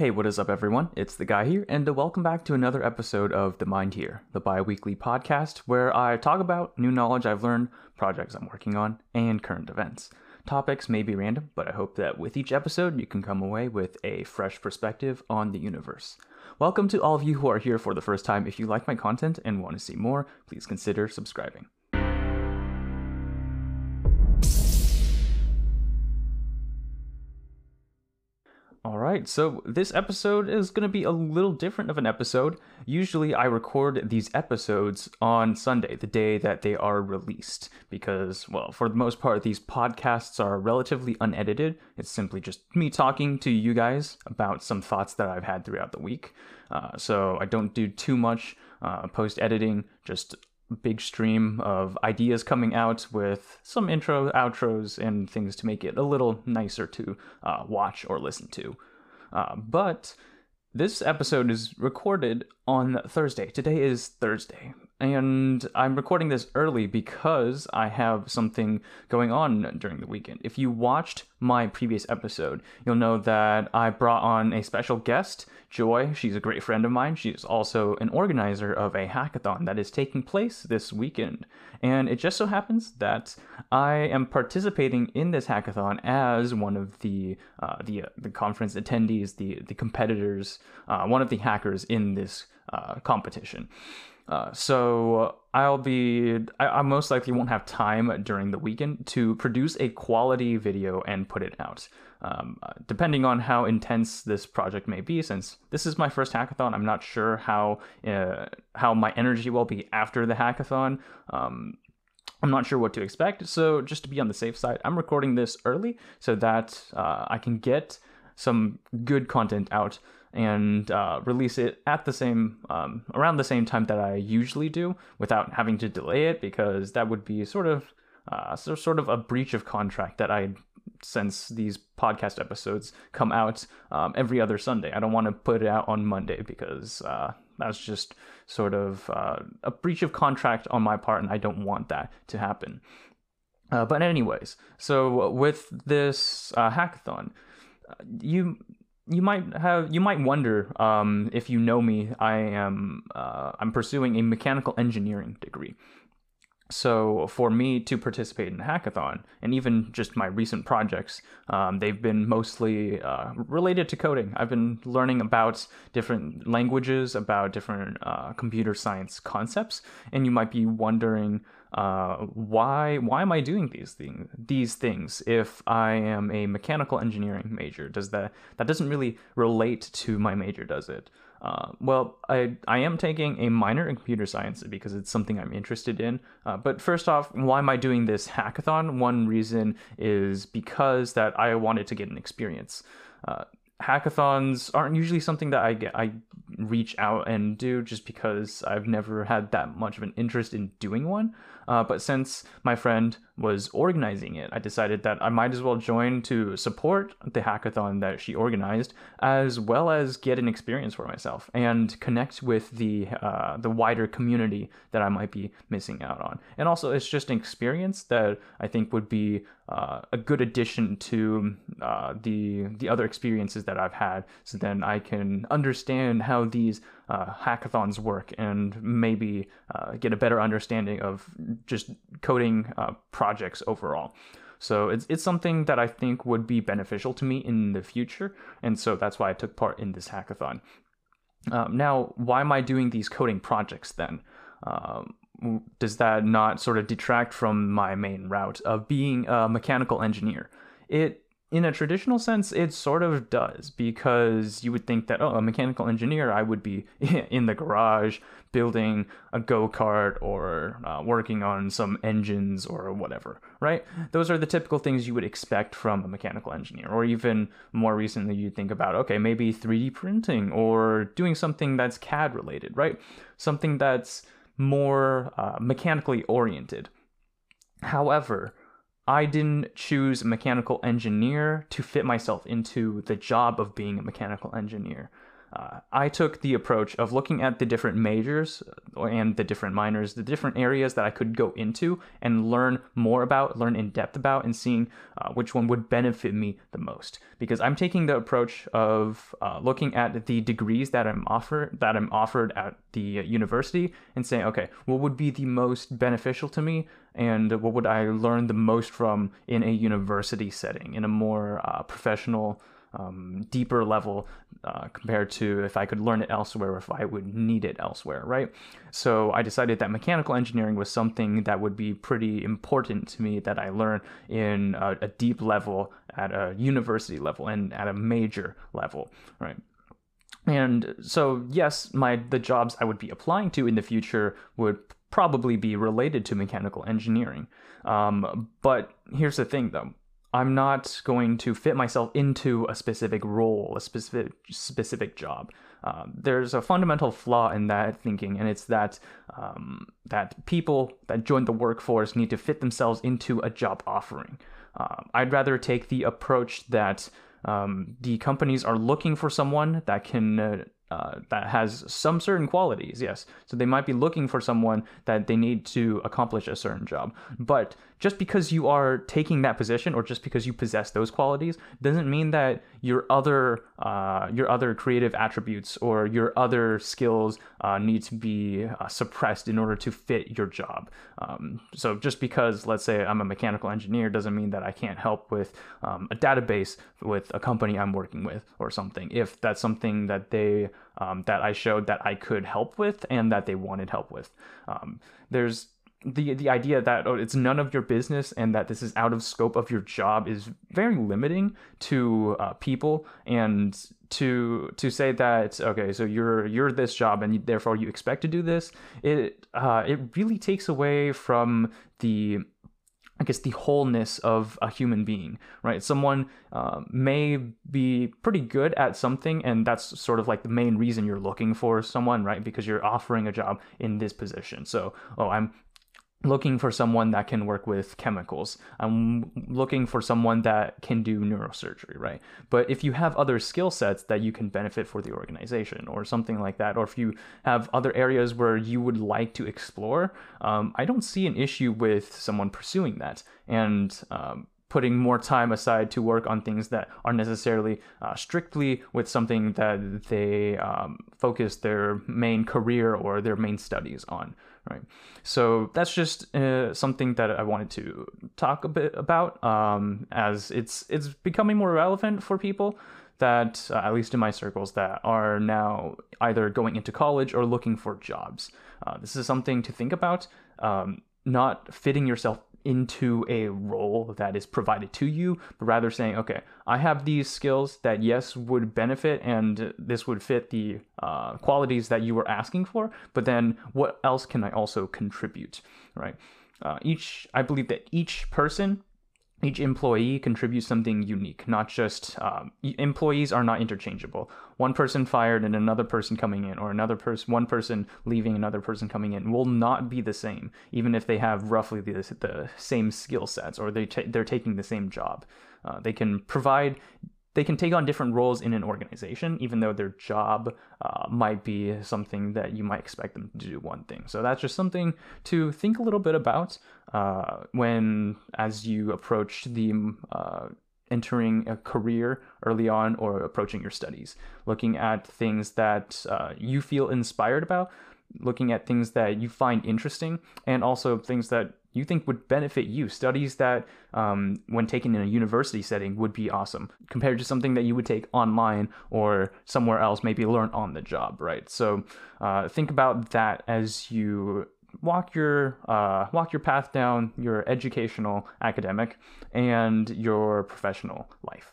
Hey, what is up, everyone? It's the guy here, and uh, welcome back to another episode of The Mind Here, the bi weekly podcast where I talk about new knowledge I've learned, projects I'm working on, and current events. Topics may be random, but I hope that with each episode you can come away with a fresh perspective on the universe. Welcome to all of you who are here for the first time. If you like my content and want to see more, please consider subscribing. Right, so this episode is going to be a little different of an episode. Usually, I record these episodes on Sunday, the day that they are released, because, well, for the most part, these podcasts are relatively unedited. It's simply just me talking to you guys about some thoughts that I've had throughout the week. Uh, so I don't do too much uh, post editing, just big stream of ideas coming out with some intro, outros, and things to make it a little nicer to uh, watch or listen to. Uh, but this episode is recorded on Thursday. Today is Thursday. And I'm recording this early because I have something going on during the weekend. If you watched my previous episode, you'll know that I brought on a special guest, Joy. She's a great friend of mine. She's also an organizer of a hackathon that is taking place this weekend. And it just so happens that I am participating in this hackathon as one of the uh, the, uh, the conference attendees, the the competitors, uh, one of the hackers in this uh, competition. Uh, so I'll be, I, I, most likely won't have time during the weekend to produce a quality video and put it out. Um, uh, depending on how intense this project may be, since this is my first hackathon, I'm not sure how uh, how my energy will be after the hackathon. Um, I'm not sure what to expect, so just to be on the safe side, I'm recording this early so that uh, I can get some good content out and uh, release it at the same um, around the same time that I usually do without having to delay it because that would be sort of uh, so, sort of a breach of contract that I since these podcast episodes come out um, every other Sunday. I don't want to put it out on Monday because uh, that's just sort of uh, a breach of contract on my part, and I don't want that to happen. Uh, but anyways, so with this uh, hackathon, you you might have you might wonder um, if you know me. I am uh, I'm pursuing a mechanical engineering degree. So for me to participate in hackathon, and even just my recent projects, um, they've been mostly uh, related to coding. I've been learning about different languages, about different uh, computer science concepts, and you might be wondering uh, why why am I doing these things these things if I am a mechanical engineering major? Does that that doesn't really relate to my major, does it? Uh, well, I I am taking a minor in computer science because it's something I'm interested in. Uh, but first off, why am I doing this hackathon? One reason is because that I wanted to get an experience. Uh, hackathons aren't usually something that I get I reach out and do just because I've never had that much of an interest in doing one. Uh, but since my friend was organizing it, I decided that I might as well join to support the hackathon that she organized, as well as get an experience for myself and connect with the uh, the wider community that I might be missing out on. And also, it's just an experience that I think would be uh, a good addition to uh, the the other experiences that I've had, so then I can understand how these uh, hackathons work and maybe uh, get a better understanding of just coding uh, projects overall. So it's it's something that I think would be beneficial to me in the future, and so that's why I took part in this hackathon. Um, now, why am I doing these coding projects then? Um, does that not sort of detract from my main route of being a mechanical engineer? It in a traditional sense, it sort of does because you would think that, oh, a mechanical engineer, I would be in the garage building a go kart or uh, working on some engines or whatever, right? Those are the typical things you would expect from a mechanical engineer. Or even more recently, you'd think about, okay, maybe 3D printing or doing something that's CAD related, right? Something that's more uh, mechanically oriented. However, I didn't choose mechanical engineer to fit myself into the job of being a mechanical engineer. Uh, I took the approach of looking at the different majors uh, and the different minors, the different areas that I could go into and learn more about, learn in depth about, and seeing uh, which one would benefit me the most. Because I'm taking the approach of uh, looking at the degrees that I'm offered that I'm offered at the university and saying, okay, what would be the most beneficial to me, and what would I learn the most from in a university setting, in a more uh, professional um, deeper level uh, compared to if I could learn it elsewhere, if I would need it elsewhere, right? So I decided that mechanical engineering was something that would be pretty important to me that I learn in a, a deep level at a university level and at a major level, right? And so yes, my the jobs I would be applying to in the future would probably be related to mechanical engineering. Um, but here's the thing though I'm not going to fit myself into a specific role, a specific specific job. Um, there's a fundamental flaw in that thinking, and it's that um, that people that join the workforce need to fit themselves into a job offering. Uh, I'd rather take the approach that um, the companies are looking for someone that can uh, uh, that has some certain qualities, yes. So they might be looking for someone that they need to accomplish a certain job. But just because you are taking that position or just because you possess those qualities doesn't mean that your other uh, your other creative attributes or your other skills uh, need to be uh, suppressed in order to fit your job. Um, so just because let's say I'm a mechanical engineer doesn't mean that I can't help with um, a database with a company I'm working with or something. If that's something that they um, that I showed that I could help with and that they wanted help with. Um, there's the the idea that oh, it's none of your business and that this is out of scope of your job is very limiting to uh, people and to to say that okay so you're you're this job and therefore you expect to do this it uh, it really takes away from the I guess the wholeness of a human being, right? Someone uh, may be pretty good at something, and that's sort of like the main reason you're looking for someone, right? Because you're offering a job in this position. So, oh, I'm looking for someone that can work with chemicals. I'm looking for someone that can do neurosurgery, right? But if you have other skill sets that you can benefit for the organization or something like that, or if you have other areas where you would like to explore, um, I don't see an issue with someone pursuing that. And um, putting more time aside to work on things that are necessarily uh, strictly with something that they um, focus their main career or their main studies on right? So that's just uh, something that i wanted to talk a bit about um, as it's it's becoming more relevant for people that uh, at least in my circles that are now either going into college or looking for jobs. Uh, this is something to think about um, not fitting yourself into a role that is provided to you, but rather saying, okay, I have these skills that, yes, would benefit and this would fit the uh, qualities that you were asking for, but then what else can I also contribute, right? Uh, each, I believe that each person each employee contributes something unique not just um, employees are not interchangeable. One person fired and another person coming in or another person one person leaving another person coming in will not be the same even if they have roughly the, the same skill sets or they they're taking the same job. Uh, they can provide they can take on different roles in an organization, even though their job uh, might be something that you might expect them to do one thing. So that's just something to think a little bit about uh, when, as you approach the uh, entering a career early on or approaching your studies, looking at things that uh, you feel inspired about, looking at things that you find interesting, and also things that you think would benefit you. Studies that, um, when taken in a university setting, would be awesome compared to something that you would take online or somewhere else, maybe learn on the job, right? So uh, think about that as you walk your uh, walk your path down your educational, academic, and your professional life.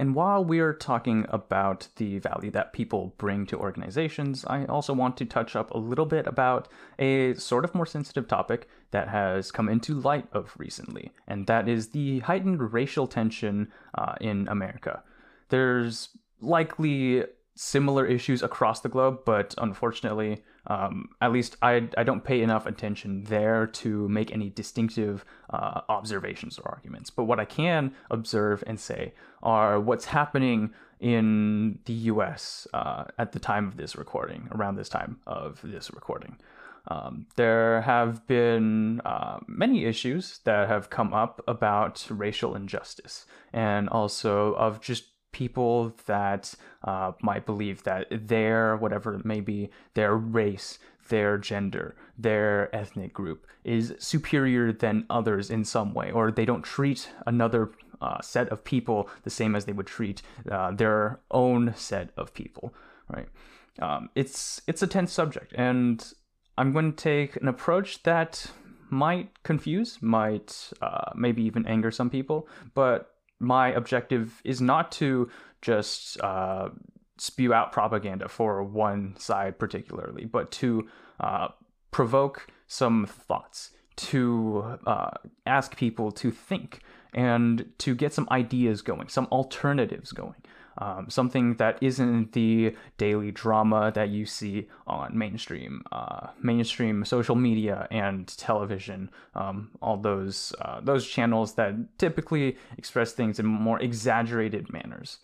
And while we're talking about the value that people bring to organizations, I also want to touch up a little bit about a sort of more sensitive topic that has come into light of recently, and that is the heightened racial tension uh, in America. There's likely similar issues across the globe, but unfortunately, Um, at least I, I don't pay enough attention there to make any distinctive uh, observations or arguments. But what I can observe and say are what's happening in the US uh, at the time of this recording, around this time of this recording. Um, there have been uh, many issues that have come up about racial injustice and also of just people that uh, might believe that their, whatever it may be, their race, their gender, their ethnic group is superior than others in some way, or they don't treat another uh, set of people the same as they would treat uh, their own set of people, right? Um, it's it's a tense subject, and I'm going to take an approach that might confuse, might uh, maybe even anger some people, but my objective is not to just uh, spew out propaganda for one side particularly, but to uh, provoke some thoughts, to uh, ask people to think, and to get some ideas going, some alternatives going um, something that isn't the daily drama that you see on mainstream uh, mainstream social media and television. Um, all those uh, those channels that typically express things in more exaggerated manners.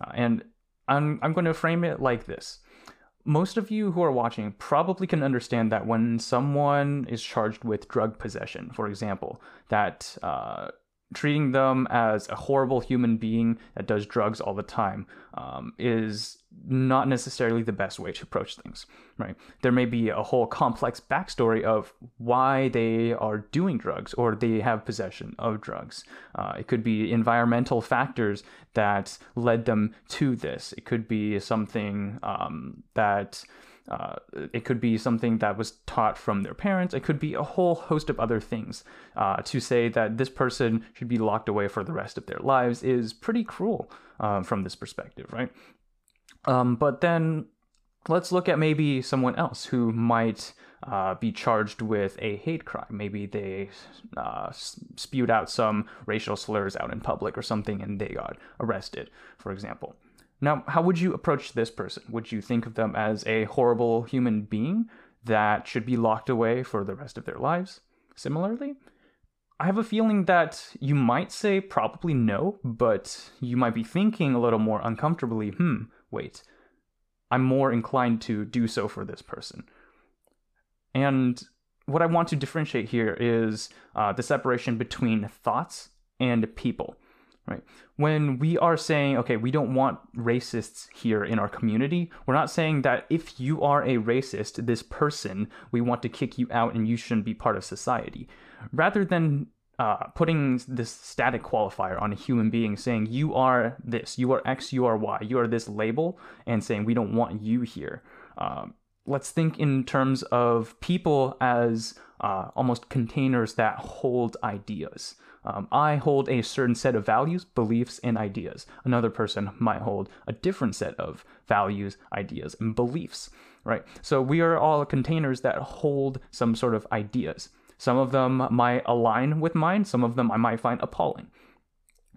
Uh, and I'm I'm going to frame it like this. Most of you who are watching probably can understand that when someone is charged with drug possession, for example, that uh, treating them as a horrible human being that does drugs all the time um, is not necessarily the best way to approach things, right? There may be a whole complex backstory of why they are doing drugs or they have possession of drugs. Uh, it could be environmental factors that led them to this. It could be something um, that uh, it could be something that was taught from their parents. It could be a whole host of other things. Uh, to say that this person should be locked away for the rest of their lives is pretty cruel uh, from this perspective, right? Um, but then let's look at maybe someone else who might uh, be charged with a hate crime. Maybe they uh, spewed out some racial slurs out in public or something and they got arrested, for example. Now, how would you approach this person? Would you think of them as a horrible human being that should be locked away for the rest of their lives? Similarly, I have a feeling that you might say probably no, but you might be thinking a little more uncomfortably, hmm, wait, I'm more inclined to do so for this person. And what I want to differentiate here is uh, the separation between thoughts and people right? When we are saying, okay, we don't want racists here in our community, we're not saying that if you are a racist, this person, we want to kick you out and you shouldn't be part of society. Rather than uh, putting this static qualifier on a human being saying you are this, you are X, you are Y, you are this label, and saying we don't want you here. Um, let's think in terms of people as uh, almost containers that hold ideas. Um, I hold a certain set of values, beliefs, and ideas. Another person might hold a different set of values, ideas, and beliefs, right? So we are all containers that hold some sort of ideas. Some of them might align with mine, some of them I might find appalling.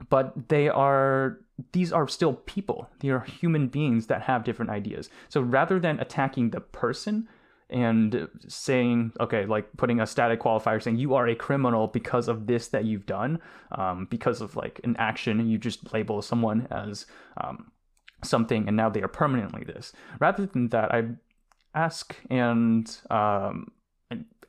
But they are these are still people. They are human beings that have different ideas. So rather than attacking the person, and saying, okay, like putting a static qualifier saying you are a criminal because of this that you've done, um, because of like an action, you just label someone as um, something and now they are permanently this. Rather than that, I ask and um,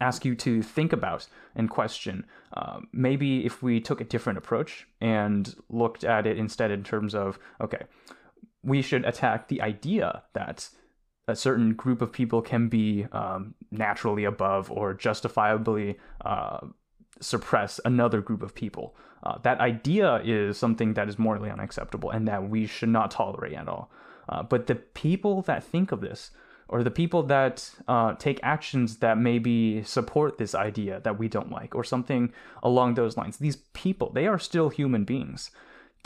ask you to think about and question uh, maybe if we took a different approach and looked at it instead in terms of, okay, we should attack the idea that a certain group of people can be um, naturally above or justifiably uh, suppress another group of people. Uh, that idea is something that is morally unacceptable and that we should not tolerate at all. Uh, but the people that think of this, or the people that uh, take actions that maybe support this idea that we don't like, or something along those lines, these people, they are still human beings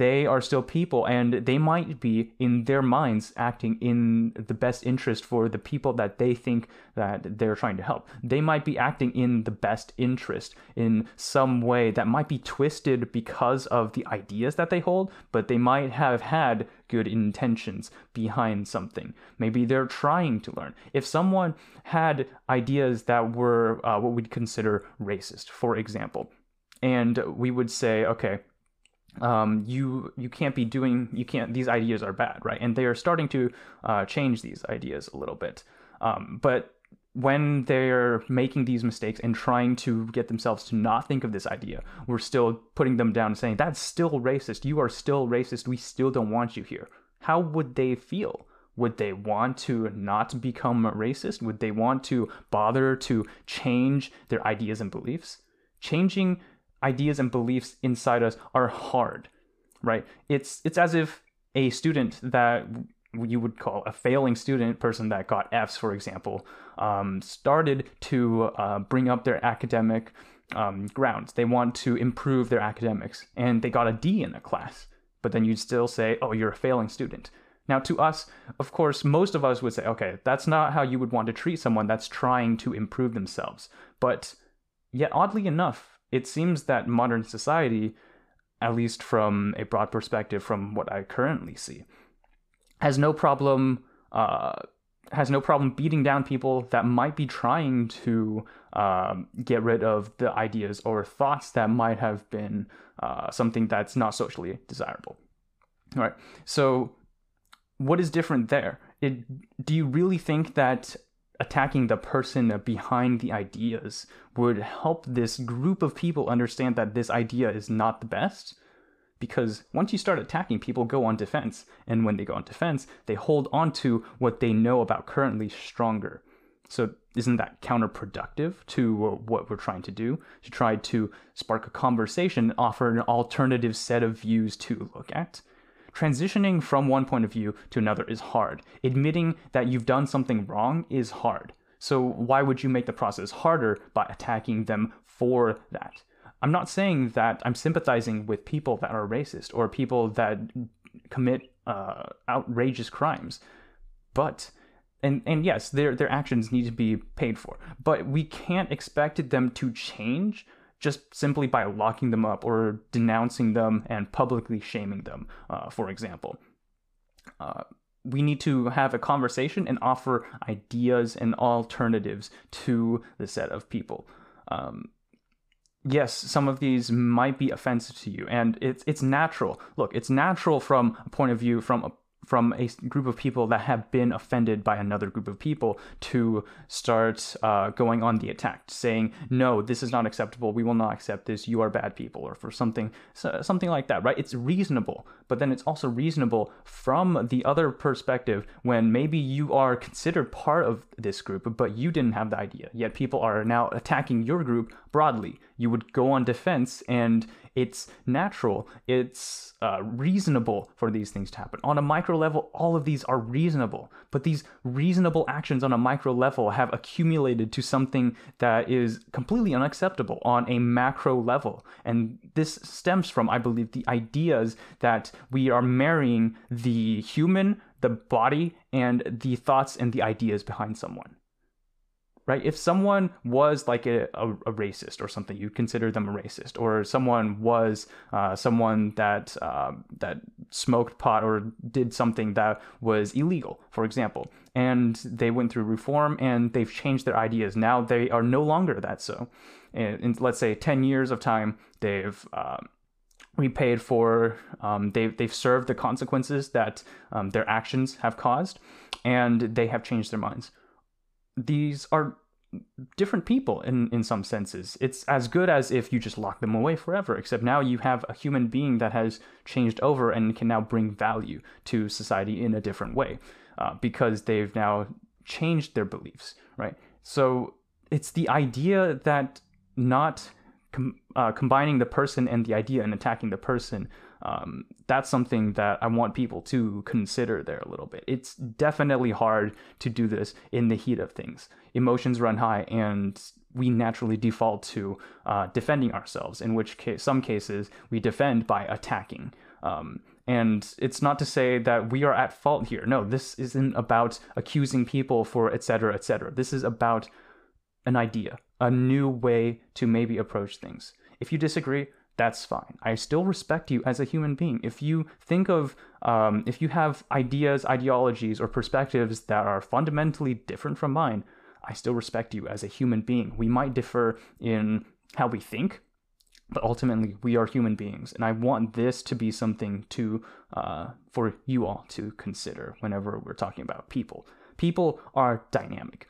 they are still people and they might be in their minds acting in the best interest for the people that they think that they're trying to help they might be acting in the best interest in some way that might be twisted because of the ideas that they hold but they might have had good intentions behind something. Maybe they're trying to learn. If someone had ideas that were uh, what we'd consider racist, for example, and we would say, okay, um, you you can't be doing you can't these ideas are bad, right? And they are starting to uh, change these ideas a little bit, um, but when they're making these mistakes and trying to get themselves to not think of this idea, we're still putting them down and saying, that's still racist. You are still racist. We still don't want you here. How would they feel? Would they want to not become racist? Would they want to bother to change their ideas and beliefs? Changing ideas and beliefs inside us are hard, right? It's it's as if a student that you would call a failing student, person that got Fs, for example, um, started to uh, bring up their academic um, grounds. They want to improve their academics, and they got a D in the class. But then you'd still say, oh, you're a failing student. Now, to us, of course, most of us would say, okay, that's not how you would want to treat someone that's trying to improve themselves. But yet, oddly enough, it seems that modern society, at least from a broad perspective, from what I currently see, has no problem uh, has no problem beating down people that might be trying to um, get rid of the ideas or thoughts that might have been uh, something that's not socially desirable. All right. So, what is different there? It, do you really think that attacking the person behind the ideas would help this group of people understand that this idea is not the best? because once you start attacking, people go on defense. And when they go on defense, they hold on to what they know about currently stronger. So, isn't that counterproductive to what we're trying to do? To try to spark a conversation, offer an alternative set of views to look at? Transitioning from one point of view to another is hard. Admitting that you've done something wrong is hard. So, why would you make the process harder by attacking them for that? I'm not saying that I'm sympathizing with people that are racist or people that commit uh, outrageous crimes, but and and yes, their their actions need to be paid for, but we can't expect them to change just simply by locking them up or denouncing them and publicly shaming them, uh, for example. Uh, we need to have a conversation and offer ideas and alternatives to the set of people. Um, yes, some of these might be offensive to you, and it's it's natural. Look, it's natural from a point of view from a from a group of people that have been offended by another group of people to start uh, going on the attack, saying, "No, this is not acceptable. We will not accept this. You are bad people," or for something something like that. Right? It's reasonable, but then it's also reasonable from the other perspective when maybe you are considered part of this group, but you didn't have the idea. Yet people are now attacking your group broadly. You would go on defense and it's natural, it's uh, reasonable for these things to happen. On a micro level, all of these are reasonable, but these reasonable actions on a micro level have accumulated to something that is completely unacceptable on a macro level. And this stems from, I believe, the ideas that we are marrying the human, the body, and the thoughts and the ideas behind someone right? If someone was like a, a, a racist or something, you'd consider them a racist, or someone was uh, someone that uh, that smoked pot or did something that was illegal, for example, and they went through reform and they've changed their ideas. Now they are no longer that so. In, in let's say ten years of time, they've uh, repaid for um, they've, they've served the consequences that um, their actions have caused and they have changed their minds these are different people in in some senses. It's as good as if you just lock them away forever, except now you have a human being that has changed over and can now bring value to society in a different way uh, because they've now changed their beliefs, right? So it's the idea that not com- uh, combining the person and the idea and attacking the person um, that's something that I want people to consider there a little bit. It's definitely hard to do this in the heat of things. Emotions run high, and we naturally default to uh, defending ourselves. In which case, some cases, we defend by attacking. Um, and it's not to say that we are at fault here. No, this isn't about accusing people for etc. etc. This is about an idea, a new way to maybe approach things. If you disagree, that's fine. I still respect you as a human being. If you think of, um, if you have ideas, ideologies, or perspectives that are fundamentally different from mine, I still respect you as a human being. We might differ in how we think, but ultimately we are human beings, and I want this to be something to uh, for you all to consider whenever we're talking about people. People are dynamic.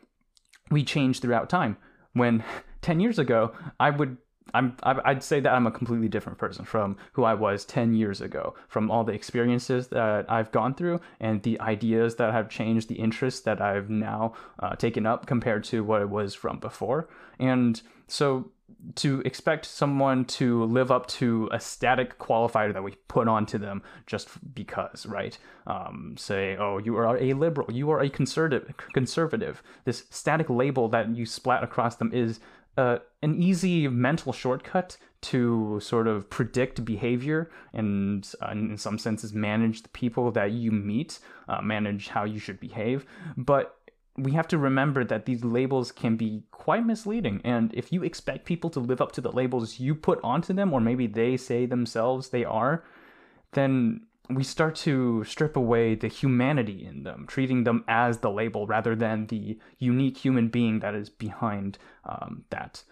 We change throughout time. When 10 years ago, I would I'm I'd say that I'm a completely different person from who I was 10 years ago from all the experiences that I've gone through and the ideas that have changed the interests that I've now uh, taken up compared to what it was from before and so to expect someone to live up to a static qualifier that we put onto them just because, right? Um, say, oh, you are a liberal, you are a conservative. Conservative. This static label that you splat across them is uh, an easy mental shortcut to sort of predict behavior and, uh, in some senses, manage the people that you meet, uh, manage how you should behave. But we have to remember that these labels can be quite misleading. And if you expect people to live up to the labels you put onto them, or maybe they say themselves they are, then we start to strip away the humanity in them, treating them as the label rather than the unique human being that is behind um, that.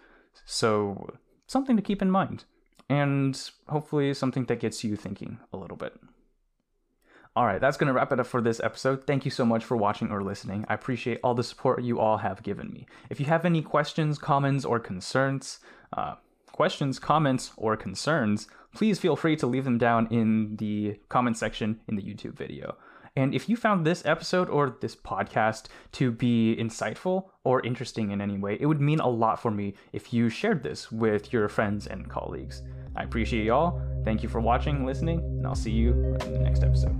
So, something to keep in mind, and hopefully, something that gets you thinking a little bit. All right, that's going to wrap it up for this episode. Thank you so much for watching or listening. I appreciate all the support you all have given me. If you have any questions, comments, or concerns, uh, questions, comments, or concerns, please feel free to leave them down in the comment section in the YouTube video. And if you found this episode or this podcast to be insightful or interesting in any way, it would mean a lot for me if you shared this with your friends and colleagues. I appreciate y'all. Thank you for watching, listening, and I'll see you in the next episode.